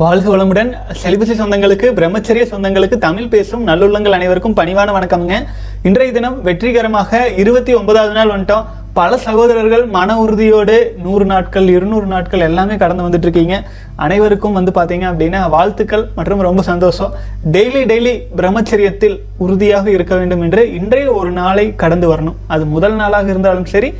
வாழ்க வளமுடன். செலிபசி சொந்தங்களுக்கு பிரம்மச்சரிய சொந்தங்களுக்கு தமிழ் பேசும் நல்லுள்ளங்கள் அனைவருக்கும் பணிவான வணக்கம்ங்க. இன்றைய தினம் வெற்றிகரமாக இருபத்தி ஒன்பதாவது நாள் வந்துட்டோம். பல சகோதரர்கள் மன உறுதியோடு நூறு நாட்கள் இருநூறு நாட்கள் எல்லாமே கடந்து வந்துட்டு இருக்கீங்க அனைவருக்கும் வந்து பார்த்தீங்க அப்படின்னா வாழ்த்துக்கள் மற்றும் ரொம்ப சந்தோஷம். டெய்லி டெய்லி பிரம்மச்சரியத்தில் உறுதியாக இருக்க வேண்டும் என்று இன்றைய ஒரு நாளை கடந்து வரணும். அது முதல் நாளாக இருந்தாலும் சரி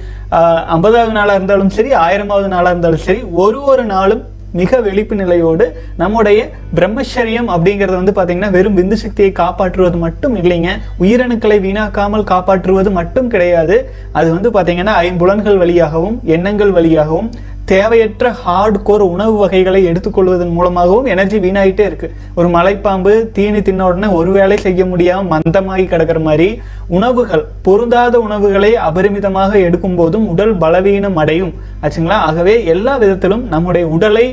ஐம்பதாவது நாளாக இருந்தாலும் சரி ஆயிரமாவது நாளாக இருந்தாலும் சரி ஒரு ஒரு நாளும் மிக வெளிப்பு நிலையோடு நம்முடைய பிரம்மச்சரியம் அப்படிங்கிறது வந்து பாத்தீங்கன்னா வெறும் விந்து சக்தியை காப்பாற்றுவது மட்டும் இல்லைங்க. உயிரணுக்களை வீணாக்காமல் காப்பாற்றுவது மட்டும் கிடையாது. அது வந்து பாத்தீங்கன்னா ஐம்புலன்கள் வழியாகவும் எண்ணங்கள் வழியாகவும் தேவையற்ற ஹார்ட் கோர் உணவு வகைகளை எடுத்துக்கொள்வதன் மூலமாகவும் எனர்ஜி வீணாயிட்டே இருக்கு. ஒரு மலைப்பாம்பு தீனி தின்ன உடனே ஒரு வேலை செய்ய முடியாம மந்தமாகி கிடக்கிற மாதிரி உணவுகள் பொருந்தாத உணவுகளை அபரிமிதமாக எடுக்கும் போதும் உடல் பலவீனம் அடையும். ஆச்சுங்களா? ஆகவே எல்லா விதத்திலும் நம்முடைய உடலை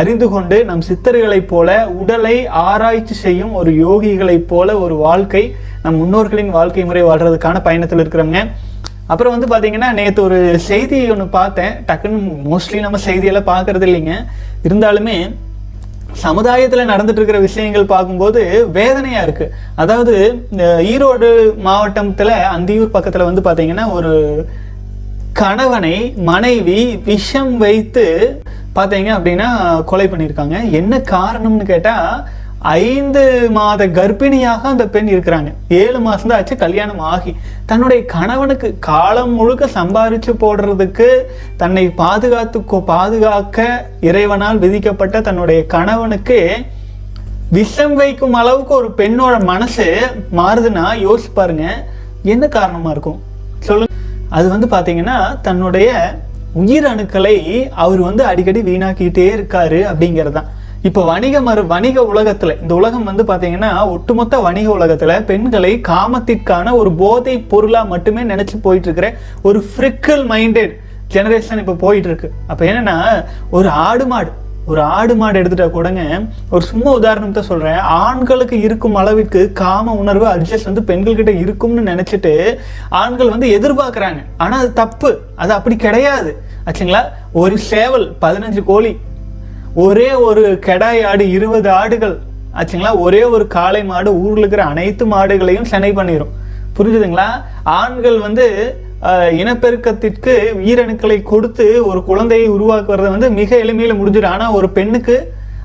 அறிந்து கொண்டு நம் சித்தர்களைப் போல உடலை ஆராய்ச்சி செய்யும் ஒரு யோகிகளைப் போல ஒரு வாழ்க்கை நம் முன்னோர்களின் வாழ்க்கை முறை வாழ்றதுக்கான பயணத்தில் இருக்கிறவங்க அப்புறம் வந்து பார்த்தீங்கன்னா நேற்று ஒரு செய்தி ஒன்று பார்த்தேன். டக்குன்னு மோஸ்ட்லி நம்ம செய்தியெல்லாம் பார்க்கறது இல்லைங்க. இருந்தாலுமே சமுதாயத்தில் நடந்துட்டு இருக்கிற விஷயங்கள் பார்க்கும்போது வேதனையாக இருக்கு. அதாவது இந்த ஈரோடு மாவட்டத்தில் அந்தியூர் பக்கத்தில் வந்து பார்த்தீங்கன்னா ஒரு கணவனை மனைவி விஷம் வைத்து பார்த்தீங்க அப்படின்னா கொலை பண்ணியிருக்காங்க. என்ன காரணம்னு கேட்டால் ஐந்து மாத கர்ப்பிணியாக அந்த பெண் இருக்கிறாங்க. ஏழு மாதம் தான் ஆச்சு கல்யாணம் ஆகி. தன்னுடைய கணவனுக்கு காலம் முழுக்க சம்பாரிச்சு போடுறதுக்கு தன்னை பாதுகாத்து பாதுகாக்க இறைவனால் விதிக்கப்பட்ட தன்னுடைய கணவனுக்கு விஷம் வைக்கும் அளவுக்கு ஒரு பெண்ணோட மனசு மாறுதுன்னா யோசிச்சு பாருங்க என்ன காரணமா இருக்கும்? சொல்லுங்க. அது வந்து பாத்தீங்கன்னா தன்னுடைய உயிரணுக்களை அவர் வந்து அடிக்கடி வீணாக்கிட்டே இருக்காரு அப்படிங்கிறது தான் இப்போ வணிக மறு வணிக உலகத்தில் இந்த உலகம் வந்து பார்த்தீங்கன்னா ஒட்டுமொத்த வணிக உலகத்தில் பெண்களை காமத்திற்கான ஒரு போதை பொருளாக மட்டுமே நினச்சி போயிட்டு இருக்கிற ஒரு ஃப்ரிக்கல் மைண்டட் ஜெனரேஷன் இப்போ போயிட்டு இருக்கு அப்ப என்னன்னா ஒரு ஆடு மாடு ஒரு ஆடு மாடு எடுத்துட்டா கூடங்க ஒரு சும்மா உதாரணத்தை சொல்கிறேன் ஆண்களுக்கு இருக்கும் அளவுக்கு காம உணர்வு அட்ஜஸ்ட் வந்து பெண்கள்கிட்ட இருக்கும்னு நினச்சிட்டு ஆண்கள் வந்து எதிர்பார்க்குறாங்க. ஆனால் அது தப்பு அது அப்படி கிடையாது. ஆச்சுங்களா? ஒரு சேவல் பதினஞ்சு கோழி ஒரே ஒரு கெடாய் ஆடு இருபது ஆடுகள். ஆச்சுங்களா? ஒரே ஒரு காளை மாடு ஊரில் இருக்கிற அனைத்து மாடுகளையும் செனை பண்ணிடும் புரிஞ்சுதுங்களா? ஆண்கள் வந்து இனப்பெருக்கத்திற்கு உயிரணுக்களை கொடுத்து ஒரு குழந்தையை உருவாக்குறது வந்து மிக எளிமையில் முடிஞ்சிடும் ஆனால் ஒரு பெண்ணுக்கு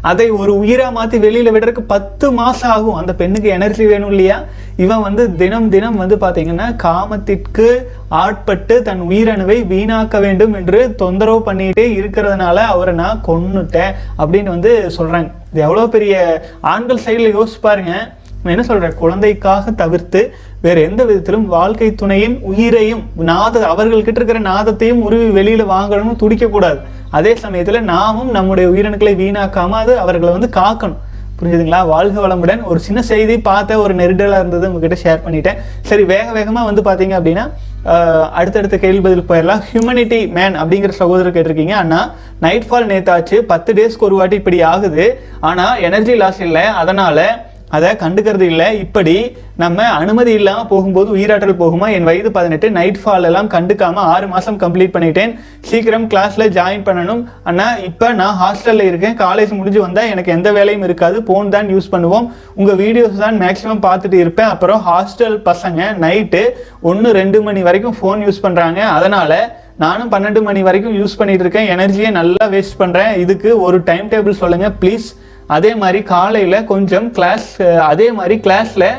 அதை ஒரு உயிரா மாத்தி வெளியில விடுறதுக்கு பத்து மாசம் ஆகும். அந்த பெண்ணுக்கு எனர்ஜி வேணும் இல்லையா? இவன் வந்து தினம் தினம் வந்து பாத்தீங்கன்னா காமத்திற்கு ஆட்பட்டு தன் உயிரணுவை வீணாக்க வேண்டும் என்று தொந்தரவு பண்ணிட்டே இருக்கிறதுனால அவரை நான் கொன்னுட்டேன் அப்படின்னு வந்து சொல்றாங்க. இது எவ்வளவு பெரிய ஆண்கள் சைடில் யோசிச்சு பாருங்க. என்ன சொல்றேன்? குழந்தைக்காக தவிர்த்து வேற எந்த விதத்திலும் வாழ்க்கை துணையின் உயிரையும் நாத அவர்கள் கிட்ட இருக்கிற நாதத்தையும் உருவி வெளியில வாங்கணும்னு துடிக்க கூடாது. அதே சமயத்தில் நாமும் நம்முடைய உயிரணுக்களை வீணாக்காமல் அது அவர்களை வந்து காக்கணும். புரிஞ்சுதுங்களா? வாழ்க வளமுடன். ஒரு சின்ன செய்தி பார்த்த ஒரு நெருடலாக இருந்தது உங்ககிட்ட ஷேர் பண்ணிட்டேன். சரி வேக வேகமாக வந்து பார்த்தீங்க அப்படின்னா அடுத்தடுத்த கேள்வி பதில் போயிடலாம். ஹியூமனிட்டி மேன் அப்படிங்கிற சகோதரர் கேட்டிருக்கீங்க. அண்ணா நைட் ஃபால் நேத்தாச்சு. பத்து டேஸ்க்கு ஒரு வாட்டி இப்படி ஆகுது. ஆனால் எனர்ஜி லாஸ் இல்லை. அதனால் அதை கண்டுக்கிறது இல்லை. இப்படி நம்ம அனுமதி இல்லாமல் போகும்போது உயிராற்றல் போகுமா? என் வயது பதினெட்டு நைட் ஃபால் எல்லாம் கண்டுக்காமல் ஆறு மாதம் கம்ப்ளீட் பண்ணிட்டேன். சீக்கிரம் கிளாஸில் ஜாயின் பண்ணணும். ஆனால் இப்போ நான் ஹாஸ்டலில் இருக்கேன். காலேஜ் முடிஞ்சு வந்தால் எனக்கு எந்த வேலையும் இருக்காது. ஃபோன் தான் யூஸ் பண்ணுவோம். உங்கள் வீடியோஸ் தான் மேக்ஸிமம் பார்த்துட்டு இருப்பேன். அப்புறம் ஹாஸ்டல் பசங்க நைட்டு ஒன்று ரெண்டு மணி வரைக்கும் ஃபோன் யூஸ் பண்ணுறாங்க அதனால் நானும் பன்னெண்டு மணி வரைக்கும் யூஸ் பண்ணிட்டு இருக்கேன். எனர்ஜியை நல்லா வேஸ்ட் பண்ணுறேன் இதுக்கு ஒரு டைம் டேபிள் சொல்லுங்கள் ப்ளீஸ் அதே மாதிரி காலையில் கொஞ்சம் கிளாஸ் அதே மாதிரி கிளாஸில்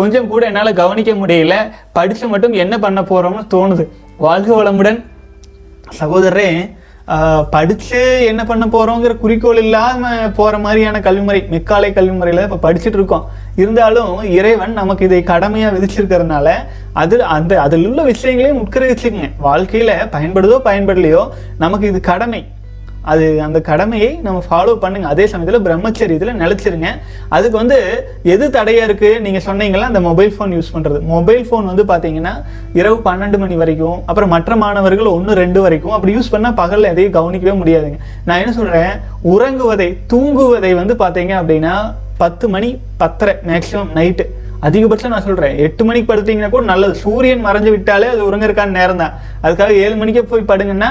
கொஞ்சம் கூட என்னால் கவனிக்க முடியல. படித்து மட்டும் என்ன பண்ண போகிறோம்னு தோணுது. வாழ்க வளமுடன். சகோதரரே படித்து என்ன பண்ண போகிறோங்கிற குறிக்கோள் இல்லாமல் போகிற மாதிரியான கல்விமுறை மெக்காலை கல்விமுறையில் இப்போ படிச்சுட்டு இருக்கோம். இருந்தாலும் இறைவன் நமக்கு இதை கடமையாக விதிச்சிருக்கிறதுனால அது அந்த அதில் உள்ள விஷயங்களையும் உட்கரிச்சுக்குங்க வாழ்க்கையில் பயன்படுதோ பயன்படலையோ நமக்கு இது கடமை. அது அந்த கடமையை நம்ம ஃபாலோ பண்ணுங்க. அதே சமயத்தில் பிரம்மச்சரியத்தில் நிலச்சிருங்க. அதுக்கு வந்து எது தடையா இருக்கு? நீங்க சொன்னீங்களா அந்த மொபைல் ஃபோன் யூஸ் பண்றது. மொபைல் ஃபோன் வந்து பாத்தீங்கன்னா இரவு பன்னெண்டு மணி வரைக்கும் அப்புறம் மற்ற மாணவர்கள் ஒன்று ரெண்டு வரைக்கும் அப்படி யூஸ் பண்ணா பகல்ல எதையும் கவனிக்கவே முடியாதுங்க. நான் என்ன சொல்றேன்? உறங்குவதை தூங்குவதை வந்து பாத்தீங்க அப்படின்னா பத்து மணி பத்தரை மேக்ஸிமம் நைட்டு அதிகபட்சம் நான் சொல்றேன் எட்டு மணிக்கு படுத்தீங்கன்னா கூட நல்லது. சூரியன் மறைஞ்சு விட்டாலே அது உறங்கறக்கான நேரம் தான் அதுக்காக ஏழு மணிக்கே போய் படுங்கன்னா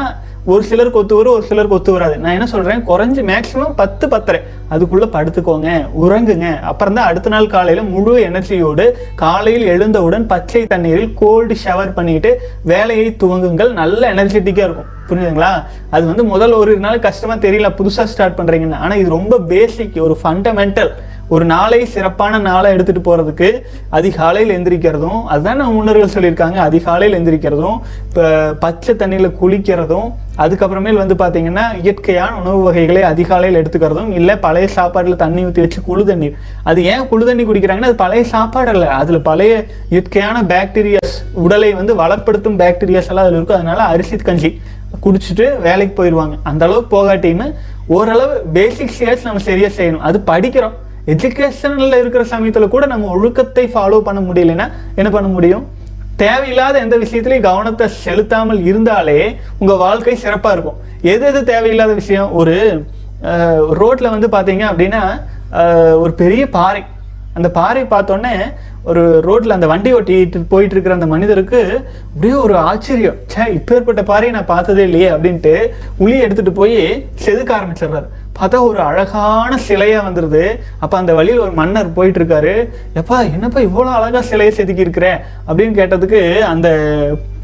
ஒரு சிலருக்கு ஒத்து வரும் ஒரு சிலருக்கு ஒத்து வராது. நான் என்ன சொல்கிறேன் குறைஞ்சி மேக்ஸிமம் பத்து பத்தரை. அதுக்குள்ளே படுத்துக்கோங்க உறங்குங்க. அப்புறம் தான் அடுத்த நாள் காலையில் முழு எனர்ஜியோடு காலையில் எழுந்தவுடன் பச்சை தண்ணீரில் கோல்டு ஷவர் பண்ணிட்டு வேலையை துவங்குங்கள். நல்ல எனர்ஜெட்டிக்காக இருக்கும். புரியுதுங்களா? அது வந்து முதல் ஒரு நாள் கஷ்டமாக தெரியல புதுசாக ஸ்டார்ட் பண்ணுறீங்கன்னு ஆனால் இது ரொம்ப பேசிக் ஒரு ஃபண்டமெண்டல் ஒரு நாளை சிறப்பான நாளை எடுத்துட்டு போகிறதுக்கு அதிகாலையில் எந்திரிக்கிறதும் அதுதான் நம்ம சொல்லியிருக்காங்க அதிகாலையில் எந்திரிக்கிறதும் இப்போ பச்சை தண்ணியில் குளிக்கிறதும் அதுக்கப்புறமேல் வந்து பார்த்தீங்கன்னா இயற்கையான உணவு வகைகளை அதிகாலையில் எடுத்துக்கிறதும் இல்லை பழைய சாப்பாட்டில் தண்ணி ஊற்றி வச்சு குழு தண்ணீர் அது ஏன் குழு தண்ணி குடிக்கிறாங்கன்னா அது பழைய சாப்பாடு இல்லை அதில் பழைய இயற்கையான பாக்டீரியாஸ் உடலை வந்து வளப்படுத்தும் பாக்டீரியாஸ் எல்லாம் அதில் இருக்கும். அதனால அரிசி கஞ்சி. குடிச்சிட்டு வேலைக்கு போயிடுவாங்க அந்த அளவுக்கு போகாட்டின்னு ஓரளவு பேசிக் ஷேர்ஸ் நம்ம சரியா செய்யணும். அது படிக்கிறோம். எஜுகேஷனில் இருக்கிற சமயத்தில் கூட நம்ம ஒழுக்கத்தை ஃபாலோ பண்ண முடியலைன்னா என்ன பண்ண முடியும்? தேவையில்லாத எந்த விஷயத்திலையும் கவனத்தை செலுத்தாமல் இருந்தாலே உங்க வாழ்க்கை சிறப்பா இருக்கும். எது எது தேவையில்லாத விஷயம்? ஒரு ரோட்ல வந்து பாத்தீங்க அப்படின்னா ஒரு பெரிய பாறை. அந்த பாறை பார்த்தோன்னே ஒரு ரோட்ல அந்த வண்டி ஓட்டிட்டு போயிட்டு இருக்கிற அந்த மனிதருக்கு அப்படியே ஒரு ஆச்சரியம். ச்சே இப்பேற்பட்ட பாறையை நான் பார்த்ததே இல்லையே அப்படின்ட்டு உளி எடுத்துட்டு போய் செதுக்க ஆரம்பிச்சிடுறாரு. பார்த்தா ஒரு அழகான சிலையா வந்துருது. அப்ப அந்த வழியில் ஒரு மன்னர் போயிட்டு இருக்காரு எப்பா என்னப்பா இவ்வளவு அழகா சிலையை செதுக்கி இருக்கிறேன் அப்படின்னு கேட்டதுக்கு அந்த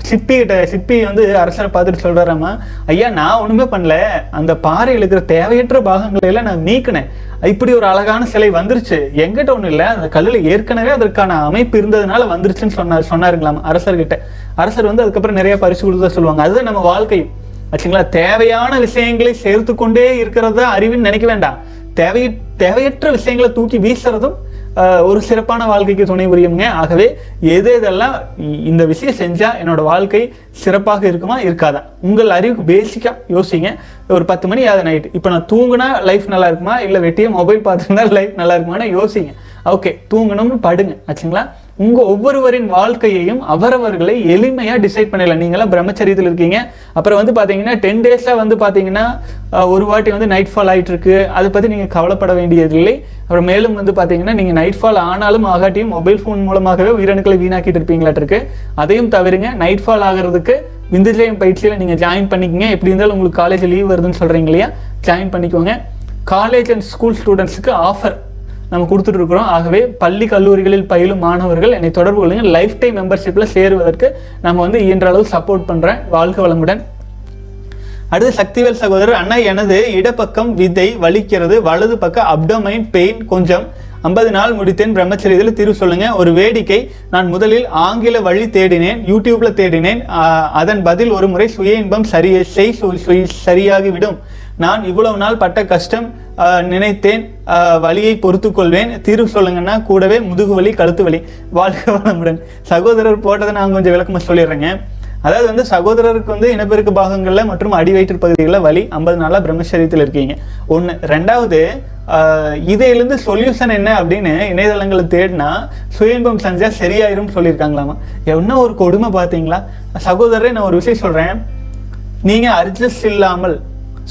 சிப்பி கிட்ட சிப்பி வந்து அரசரை பார்த்துட்டு சொல்றாராமா ஐயா நான் ஒண்ணுமே பண்ணல. அந்த பாறையில் இருக்கிற தேவையற்ற பாகங்களை எல்லாம் நான் நீக்கினேன். இப்படி ஒரு அழகான சிலை வந்துருச்சு. எங்கிட்ட ஒன்றும் இல்லை. அந்த கல்லில் ஏற்கனவே அதற்கான அமைப்பு இருந்ததுனால வந்துருச்சுன்னு சொன்னார் சொன்னாருங்களாம் அரசர்கிட்ட. அரசர் வந்து அதுக்கப்புறம் நிறைய பரிசு கொடுத்தா சொல்லுவாங்க. அதுதான் நம்ம வாழ்க்கை. ஆச்சுங்களா? தேவையான விஷயங்களை சேர்த்து கொண்டே இருக்கிறதா அறிவுன்னு நினைக்க வேண்டாம். தேவை தேவையற்ற விஷயங்களை தூக்கி வீசுறதும் ஒரு சிறப்பான வாழ்க்கைக்கு துணை புரியுங்க ஆகவே எது எதெல்லாம் இ- இந்த விஷயம் செஞ்சால் என்னோட வாழ்க்கை சிறப்பாக இருக்குமா? இருக்காதா. உங்கள் அறிவுக்கு பேசிக்காக யோசிங்க. ஒரு பத்து மணி ஆகுது நைட் இப்போ நான் தூங்கினா லைஃப் நல்லா இருக்குமா? இல்லை வெட்டியே மொபைல் பார்த்துருந்தா லைஃப் நல்லா இருக்குமான்னு யோசிங்க. ஓகே தூங்கணும்னு படுங்க. ஆச்சுங்களா? உங்க ஒவ்வொருவரின் வாழ்க்கையையும் அவரவர்களை எளிமையா டிசைட் பண்ணல நீங்களாம் பிரம்மச்சரியத்தில் இருக்கீங்க. அப்புறம் வந்து பாத்தீங்கன்னா டென் டேஸ்ல வந்து பாத்தீங்கன்னா ஒரு வாட்டி வந்து நைட் ஃபால் ஆயிட்டு இருக்கு அதை பத்தி நீங்க கவலைப்பட வேண்டியதில்லை. அப்புறம் மேலும் வந்து பாத்தீங்கன்னா நீங்க நைட் ஃபால் ஆனாலும் ஆகாட்டியும் மொபைல் ஃபோன் மூலமாகவே உயிரணுக்களை வீணாக்கிட்டு இருப்பீங்களாட்டு இருக்கு. அதையும் தவிருங்க நைட் ஃபால் ஆகிறதுக்கு விந்துஜயம் பயிற்சியில நீங்க ஜாயின் பண்ணிக்கங்க. எப்படி இருந்தாலும் உங்களுக்கு காலேஜ் லீவ் வருதுன்னு சொல்றீங்க இல்லையா? ஜாயின் பண்ணிக்கோங்க. காலேஜ் அண்ட் ஸ்கூல் ஸ்டூடெண்ட்ஸுக்கு ஆஃபர் நம்ம கொடுத்துட்டு இருக்கிறோம் ஆகவே பள்ளி கல்லூரிகளில் பயிலும் மாணவர்கள் என்னை தொடர்பு கொள்ளுங்க. லைஃப் டைம் மெம்பர்ஷிப்பில் சேருவதற்கு நம்ம வந்து இயன்ற அளவு சப்போர்ட் பண்ணுறேன் வாழ்க வளமுடன். அடுத்து சக்திவேல் சகோதரர் அண்ணா எனது இடப்பக்கம் விதை வலிக்கிறது. வலது பக்கம் அப்டமைன் பெயின் கொஞ்சம். ஐம்பது நாள் முடித்தேன். பிரம்மச்சரியத்தில் தீர்வு சொல்லுங்க. ஒரு வேடிக்கை. நான் முதலில் ஆங்கில வழி தேடினேன். யூடியூப்ல தேடினேன். அதன் பதில் ஒரு முறை சுய இன்பம் சரிய செய் சு- சரியாகிவிடும். நான் இவ்வளவு நாள் பட்ட கஷ்டம் நினைத்தேன் வழியை வலியை பொறுத்து கொள்வேன் தீர்வு சொல்லுங்கன்னா கூடவே முதுகு வலி கழுத்து வலி. வாழ்க வளமுடன். சகோதரர் போட்டதை நான் கொஞ்சம் விளக்கமாக சொல்லிடுறேங்க. அதாவது வந்து சகோதரருக்கு வந்து இனப்பெருக்கு பாகங்களில் மற்றும் அடிவயிற்று பகுதிகளில் வலி ஐம்பது நாளா பிரம்மச்சரியத்தில் இருக்கீங்க. ஒன்று ரெண்டாவது இதையிலிருந்து சொல்யூஷன் என்ன அப்படின்னு இணையதளங்களை தேடினா சுயன்பம் செஞ்சால் சரியாயிரும் சொல்லியிருக்காங்களாமா? என்ன ஒரு கொடுமை பார்த்தீங்களா? சகோதரரே நான் ஒரு விஷயம் சொல்கிறேன் நீங்கள் அட்ஜஸ்ட் இல்லாமல்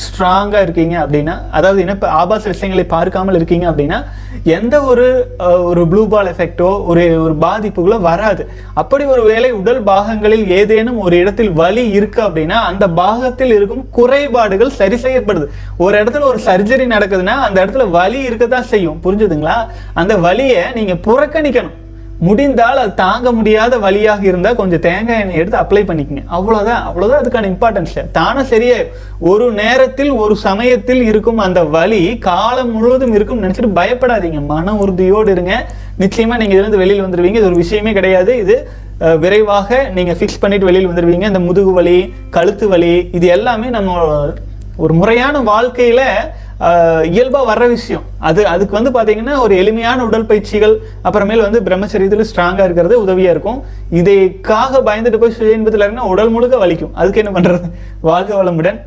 ஸ்ட்ராங்காக இருக்கீங்க அப்படின்னா அதாவது என்ன இப்போ ஆபாச விஷயங்களை பார்க்காமல் இருக்கீங்க அப்படின்னா எந்த ஒரு ஒரு ப்ளூ பால் எஃபெக்டோ ஒரு ஒரு பாதிப்புகளோ வராது. அப்படி ஒரு வேளை உடல் பாகங்களில் ஏதேனும் ஒரு இடத்தில் வலி இருக்கு அப்படின்னா அந்த பாகத்தில் இருக்கும் குறைபாடுகள் சரி செய்யப்படுது. ஒரு இடத்துல ஒரு சர்ஜரி நடக்குதுன்னா அந்த இடத்துல வலி இருக்க தான் செய்யும். புரிஞ்சுதுங்களா? அந்த வலியை நீங்கள் புறக்கணிக்கணும். முடிந்தால் அது தாங்க முடியாத வலியாக இருந்தால் கொஞ்சம் தேங்காய் எண்ணெய் எடுத்து அப்ளை பண்ணிக்கங்க. அவ்வளோதான் அவ்வளோதான் அதுக்கான இம்பார்ட்டன்ஸ் தானே சரியே ஒரு நேரத்தில் ஒரு சமயத்தில் இருக்கும் அந்த வலி காலம் முழுவதும் இருக்கும் நினச்சிட்டு பயப்படாதீங்க. மன உறுதியோடு இருங்க. நிச்சயமாக நீங்கள் இதுலேருந்து வெளியில் வந்துருவீங்க. இது ஒரு விஷயமே கிடையாது. இது விரைவாக நீங்கள் ஃபிக்ஸ் பண்ணிட்டு வெளியில் வந்துருவீங்க. இந்த முதுகு வலி கழுத்து வலி இது எல்லாமே நம்ம ஒரு முறையான வாழ்க்கையில் இயல்பாக வர்ற விஷயம். அது அதுக்கு வந்து பார்த்தீங்கன்னா ஒரு எளிமையான உடற்பயிற்சிகள் அப்புறமேல் வந்து பிரம்மச்சரியத்தில் ஸ்ட்ராங்காக இருக்கிறது உதவியாக இருக்கும். இதைக்காக பயந்துட்டு போய் சுய இன்பத்தில் இருந்தால் உடல் முழுக்க வலிக்கும். அதுக்கு என்ன பண்றது? வாழ்க வளமுடன்.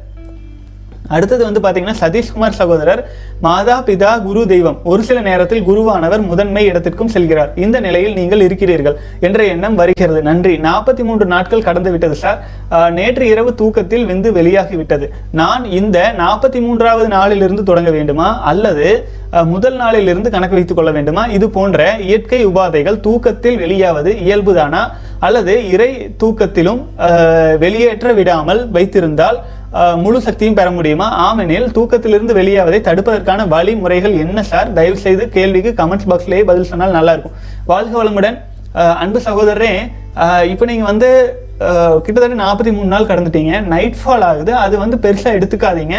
அடுத்தது வந்து பார்த்தீங்கன்னா சதீஷ்குமார் சகோதரர் மாதா பிதா குரு தெய்வம். ஒரு சில நேரத்தில் குருவானவர் முதன்மை இடத்திற்கும் செல்கிறார். இந்த நிலையில் நீங்கள் இருக்கிறீர்கள் என்ற எண்ணம் வருகிறது. நன்றி. நாற்பத்தி மூன்று நாட்கள் கடந்து விட்டது சார். நேற்று இரவு தூக்கத்தில் விந்து வெளியாகிவிட்டது நான் இந்த நாற்பத்தி மூன்றாவது நாளிலிருந்து தொடங்க வேண்டுமா? அல்லது முதல் நாளிலிருந்து கணக்கு வைத்துக் கொள்ள வேண்டுமா? இது போன்ற இயற்கை உபாதைகள் தூக்கத்தில் வெளியாவது இயல்புதானா? அல்லது இறை தூக்கத்திலும் வெளியேற்ற விடாமல் வைத்திருந்தால் முழு சக்தியும் பெற முடியுமா? ஆமெனில் தூக்கத்திலிருந்து வெளியாவதை தடுப்பதற்கான வழிமுறைகள் என்ன சார்? தயவு செய்து கேள்விக்கு கமெண்ட்ஸ் பாக்ஸ்லேயே பதில் சொன்னால் நல்லா இருக்கும். வாழ்க வளமுடன். அன்பு சகோதரரே இப்போ நீங்கள் வந்து கிட்டத்தட்ட நாற்பத்தி மூணு நாள் கடந்துட்டீங்க. நைட் ஃபால் ஆகுது. அது வந்து பெருசாக எடுத்துக்காதீங்க.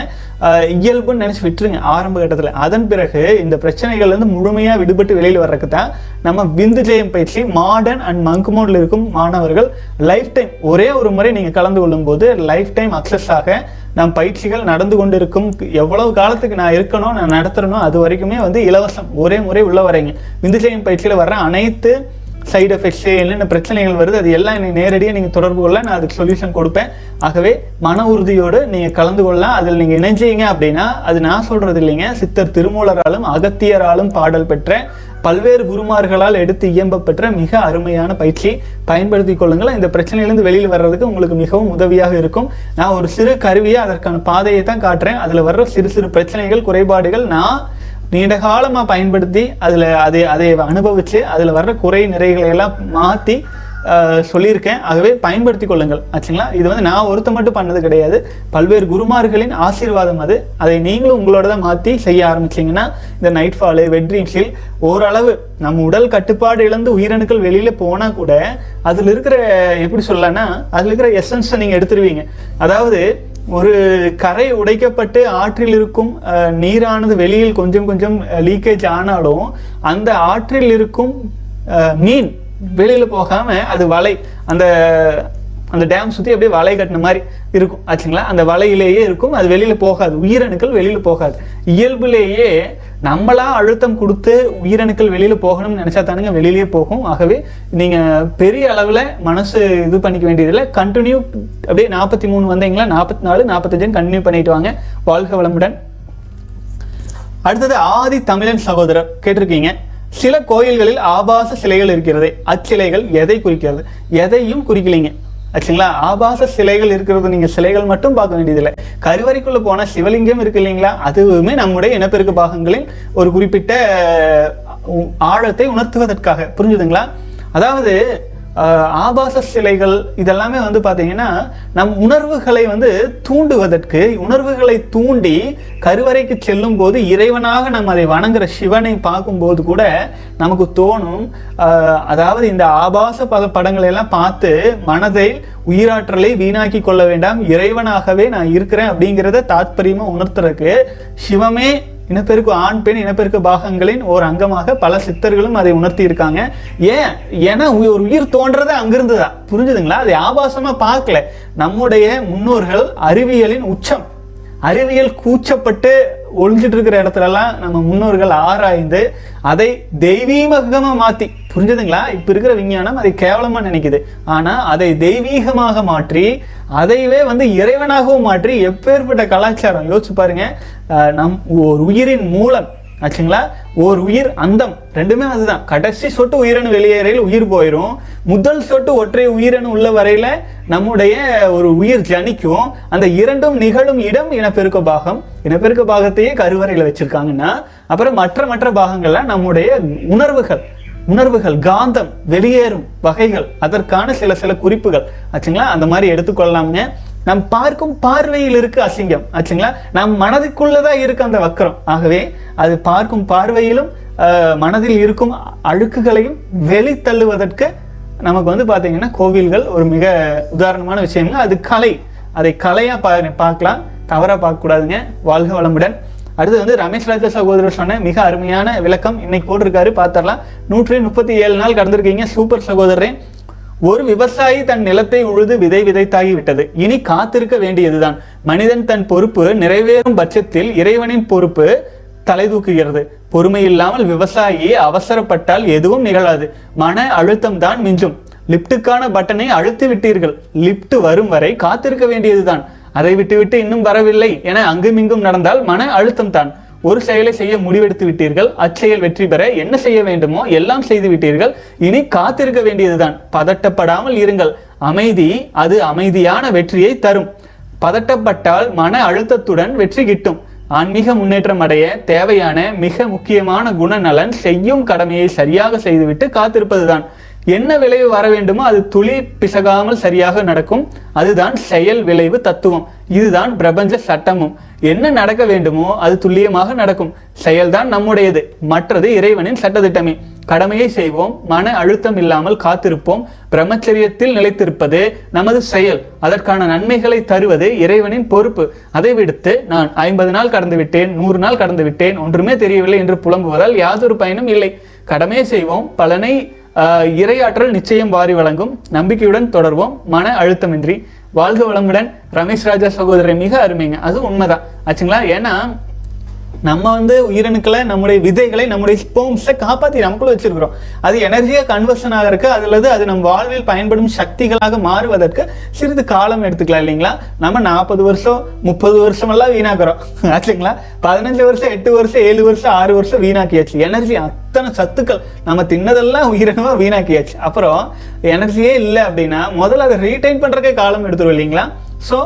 இயல்புன்னு நினச்சி விட்டுருங்க. ஆரம்ப கட்டத்தில். அதன் பிறகு இந்த பிரச்சனைகள்லேருந்து முழுமையாக விடுபட்டு வெளியில் வர்றதுக்கு தான் நம்ம விந்து ஜெயம் பயிற்சி மாடர்ன் அண்ட் மங்குமோடில் இருக்கும் மாணவர்கள் லைஃப் டைம் ஒரே ஒரு முறை நீங்கள் கலந்து கொள்ளும் போது லைஃப் டைம் அக்சஸ் ஆக நம் பயிற்சிகள் நடந்து கொண்டிருக்கும். எவ்வளவு காலத்துக்கு நான் இருக்கணும் நான் நடத்துறனோ அது வரைக்குமே வந்து இலவசம். ஒரே முறை உள்ள வரீங்க. விந்து ஜெயம் பயிற்சியில வர்ற அனைத்து சைடு எஃபெக்ட்ஸு என்னென்ன பிரச்சனைகள் வருது அது எல்லாம் எனக்கு நேரடியாக நீங்கள் தொடர்பு கொள்ள நான் அதுக்கு சொல்யூஷன் கொடுப்பேன். ஆகவே மன உறுதியோடு நீங்கள் கலந்து கொள்ளலாம். அதில் நீங்கள் இணைஞ்சீங்க அப்படின்னா அது நான் சொல்கிறது இல்லைங்க. சித்தர் திருமூலராலும் அகத்தியராலும் பாடல் பெற்ற பல்வேறு குருமார்களால் எடுத்து இயம்ப பெற்ற மிக அருமையான பயிற்சி. பயன்படுத்தி கொள்ளுங்கள். இந்த பிரச்சனையிலிருந்து வெளியில் வர்றதுக்கு உங்களுக்கு மிகவும் உதவியாக இருக்கும். நான் ஒரு சிறு கருவியை அதற்கான பாதையை தான் காட்டுறேன். அதில் வர்ற சிறு சிறு பிரச்சனைகள் குறைபாடுகள் நான் நீண்ட காலமாக பயன்படுத்தி அதில் அதை அதை அனுபவித்து அதில் வர்ற குறை நிறைகளை எல்லாம் மாற்றி சொல்லியிருக்கேன். ஆகவே பயன்படுத்தி கொள்ளுங்கள். ஆச்சுங்களா? இது வந்து நான் ஒருத்த மட்டும் பண்ணது கிடையாது. பல்வேறு குருமார்களின் ஆசீர்வாதம் அது. அதை நீங்களும் உங்களோட தான் மாற்றி செய்ய ஆரம்பிச்சீங்கன்னா இந்த நைட் ஃபாலு வெட்ரீம்ஸில் ஓரளவு நம்ம உடல் கட்டுப்பாடு இழந்து உயிரணுக்கள் வெளியில் போனால் கூட அதில் இருக்கிற எப்படி சொல்லலாம்னா அதில் இருக்கிற எசன்ஸை நீங்கள் எடுத்துருவீங்க. அதாவது ஒரு கரை உடைக்கப்பட்டு ஆற்றில் இருக்கும் நீரானது வெளியில் கொஞ்சம் கொஞ்சம் லீக்கேஜ் ஆனாலும் அந்த ஆற்றில் இருக்கும் மீன் வெளியில் போகாமல் அது வலை அந்த அந்த டேம் சுற்றி அப்படியே வலை கட்டின மாதிரி இருக்கும். ஆச்சுங்களா? அந்த வலையிலேயே இருக்கும். அது வெளியில் போகாது. உயிரணுக்கள் வெளியில் போகாது. இயல்புலேயே நம்மளா அழுத்தம் கொடுத்து உயிரணுக்கள் வெளியில் போகணும்னு நினைச்சா தானுங்க வெளியிலேயே போகும். ஆகவே நீங்கள் பெரிய அளவில் மனசு இது பண்ணிக்க வேண்டியதில்லை. கண்டினியூ அப்படியே நாற்பத்தி மூணு வந்தீங்களா? நாற்பத்தி நாலு நாற்பத்தஞ்சு கண்டினியூ பண்ணிட்டு வாங்க. வாழ்க வளமுடன். அடுத்தது ஆதி தமிழன் சகோதரர். கேட்டிருக்கீங்க. சில கோயில்களில் ஆபாச சிலைகள் இருக்கிறது. அச்சிலைகள் எதை குறிக்கிறது? எதையும் குறிக்கலைங்க. ஆச்சுங்களா? ஆபாச சிலைகள் இருக்கிறது. நீங்க சிலைகள் மட்டும் பார்க்க வேண்டியதில்லை. கருவறைக்குள்ள போனா சிவலிங்கம் இருக்கு இல்லைங்களா? அதுவுமே நம்முடைய இனப்பெருக்க பாகங்களில் ஒரு குறிப்பிட்ட ஆழத்தை உணர்த்துவதற்காக. புரிஞ்சுதுங்களா? அதாவது ஆபாச சிலைகள் இதெல்லாமே வந்து பார்த்தீங்கன்னா நம் உணர்வுகளை வந்து தூண்டுவதற்கு உணர்வுகளை தூண்டி கருவறைக்கு செல்லும் போது இறைவனாக நம்ம அதை வணங்குற சிவனை பார்க்கும்போது கூட நமக்கு தோணும். அதாவது இந்த ஆபாச பத படங்களை எல்லாம் பார்த்து மனதை உயிராற்றலை வீணாக்கி கொள்ள வேண்டாம் இறைவனாகவே நான் இருக்கிறேன் அப்படிங்கிறத தாத்பரியமாக உணர்த்துறதுக்கு சிவமே இனப்பெருக்கு ஆண் பெண் இனப்பெருக்க பாகங்களின் ஒரு அங்கமாக பல சித்தர்களும் அதை உணர்த்தி இருக்காங்க ஏன்? ஏன்னா ஒரு உயிர் தோன்றதே அங்கிருந்துதான் புரிஞ்சுதுங்களா? அதை ஆபாசமா பார்க்கல. நம்முடைய முன்னோர்கள் அறிவியலின் உச்சம். அறிவியல் கூச்சப்பட்டு ஒழிஞ்சிட்டு இருக்கிற இடத்துலலாம் நம்ம முன்னோர்கள் ஆராய்ந்து அதை தெய்வீமகமாக மாற்றி புரிஞ்சுதுங்களா? இப்போ இருக்கிற விஞ்ஞானம் அதை கேவலமாக நினைக்குது. ஆனால் அதை தெய்வீகமாக மாற்றி அதைவே வந்து இறைவனாகவும் மாற்றி எப்பேற்பட்ட கலாச்சாரம்? யோசிச்சு பாருங்க. நம் ஒரு உயிரின் மூலம் ஆச்சுங்களா? ஒரு உயிர் அந்தம் ரெண்டுமே அதுதான். கடைசி சொட்டு உயிரணு வெளியேறையில் உயிர் போயிடும் முதல் சொட்டு ஒற்றை உயிரணு உள்ள வரையில நம்முடைய ஒரு உயிர் ஜனிக்கும். அந்த இரண்டும் நிகழும் இடம் இனப்பெருக்க பாகம். இனப்பெருக்க பாகத்தையே கருவறையில் வச்சிருக்காங்கன்னா அப்புறம் மற்ற மற்ற பாகங்கள்லாம் நம்முடைய உணர்வுகள். உணர்வுகள் காந்தம் வெளியேறும் வகைகள். அதற்கான சில சில குறிப்புகள். ஆச்சுங்களா? அந்த மாதிரி எடுத்துக்கொள்ளலாம்னு நம் பார்க்கும் பார்வையில் இருக்கு அசிங்கம். ஆச்சுங்களா? நம் மனதுக்குள்ளதான் இருக்கு அந்த வக்கரம். ஆகவே அது பார்க்கும் பார்வையிலும் மனதில் இருக்கும் அழுக்குகளையும் வெளித்தள்ளுவதற்கு நமக்கு வந்து பார்த்தீங்கன்னா கோவில்கள் ஒரு மிக உதாரணமான விஷயங்க அது கலை. அதை கலையாக பா பார்க்கலாம். தவறாக பார்க்கக்கூடாதுங்க. வாழ்க வளமுடன். அடுத்து வந்து ரமேஷ் ராஜா சகோதரர் சொன்ன மிக அருமையான விளக்கம். இன்னைக்கு போட்டிருக்காரு. பார்த்தரலாம் நூற்றி முப்பத்தி ஏழு நாள் கடந்திருக்கீங்க. சூப்பர் சகோதரரே. ஒரு விவசாயி தன் நிலத்தை உழுது விதை விதைத்தாகி விட்டது. இனி காத்திருக்க வேண்டியதுதான். மனிதன் தன் பொறுப்பு நிறைவேறும் பட்சத்தில் இறைவனின் பொறுப்பு தலை தூக்குகிறது. பொறுமை இல்லாமல் விவசாயி அவசரப்பட்டால் எதுவும் நிகழாது. மன அழுத்தம் தான் மிஞ்சும். லிப்டுக்கான பட்டனை அழுத்தி விட்டீர்கள். லிப்ட் வரும் வரை காத்திருக்க வேண்டியதுதான். அதை விட்டுவிட்டு இன்னும் வரவில்லை என அங்குமிங்கும் நடந்தால் மன அழுத்தம் தான். ஒரு செயலை செய்ய முடிவெடுத்து விட்டீர்கள் அச்செயல் வெற்றி பெற என்ன செய்ய வேண்டுமோ எல்லாம் செய்து விட்டீர்கள். இனி காத்திருக்க வேண்டியதுதான். பதட்டப்படாமல் இருங்கள். அமைதி அது அமைதியான வெற்றியை தரும். பதட்டப்பட்டால் மன அழுத்தத்துடன் வெற்றி கிட்டும். ஆன்மீக முன்னேற்றம் அடைய தேவையான மிக முக்கியமான குணநலன் செய்யும் கடமையை சரியாக செய்துவிட்டு காத்திருப்பதுதான். என்ன விளைவு வர வேண்டுமோ அது துளி பிசகாமல் சரியாக நடக்கும். அதுதான் செயல் விளைவு தத்துவம். இதுதான் பிரபஞ்ச சட்டமும். என்ன நடக்க வேண்டுமோ அது துல்லியமாக நடக்கும். செயல்தான் நம்முடையது. மற்றது இறைவனின் சட்டத்திட்டமே. கடமையை செய்வோம். மன அழுத்தம் இல்லாமல் காத்திருப்போம். பிரம்மச்சரியத்தில் நிலைத்திருப்பது நமது செயல். அதற்கான நன்மைகளை தருவது இறைவனின் பொறுப்பு. அதை விடுத்து நான் ஐம்பது நாள் கடந்து விட்டேன் நூறு நாள் கடந்து விட்டேன் ஒன்றுமே தெரியவில்லை என்று புலம்புவதால் யாதொரு பயனும் இல்லை. கடமையை செய்வோம். பலனை இறையாற்றல் நிச்சயம் வாரி வழங்கும். நம்பிக்கையுடன் தொடர்வோம். மன அழுத்தமின்றி. வாழ்க வளமுடன். ரமேஷ் ராஜா சகோதரர் மிக அருமைங்க. அது உண்மைதான். ஆச்சுங்களா? ஏன்னா நம்ம வந்து உயிரணுக்களை நம்முடைய விதைகளை நம்முடைய ஸ்போம்ஸை காப்பாற்றி நமக்குள்ள வச்சிருக்கிறோம். அது எனர்ஜியாக கன்வர்ஷன் ஆகிறதுக்கு அல்லது அது நம் வாழ்வில் பயன்படும் சக்திகளாக மாறுவதற்கு சிறிது காலம் எடுத்துக்கலாம் இல்லைங்களா? நம்ம நாற்பது வருஷம் முப்பது வருஷம் எல்லாம் வீணாக்குறோம் ஆச்சுங்களா? பதினஞ்சு வருஷம் எட்டு வருஷம் ஏழு வருஷம் ஆறு வருஷம் வீணாக்கியாச்சு. எனர்ஜி அத்தனை சத்துக்கள் நம்ம தின்னதெல்லாம் உயிரினமாக வீணாக்கியாச்சு. அப்புறம் எனர்ஜியே இல்லை அப்படின்னா முதல்ல அதை ரீடைன் பண்ணுறக்கே காலம் எடுத்துரும் இல்லைங்களா? ஸோ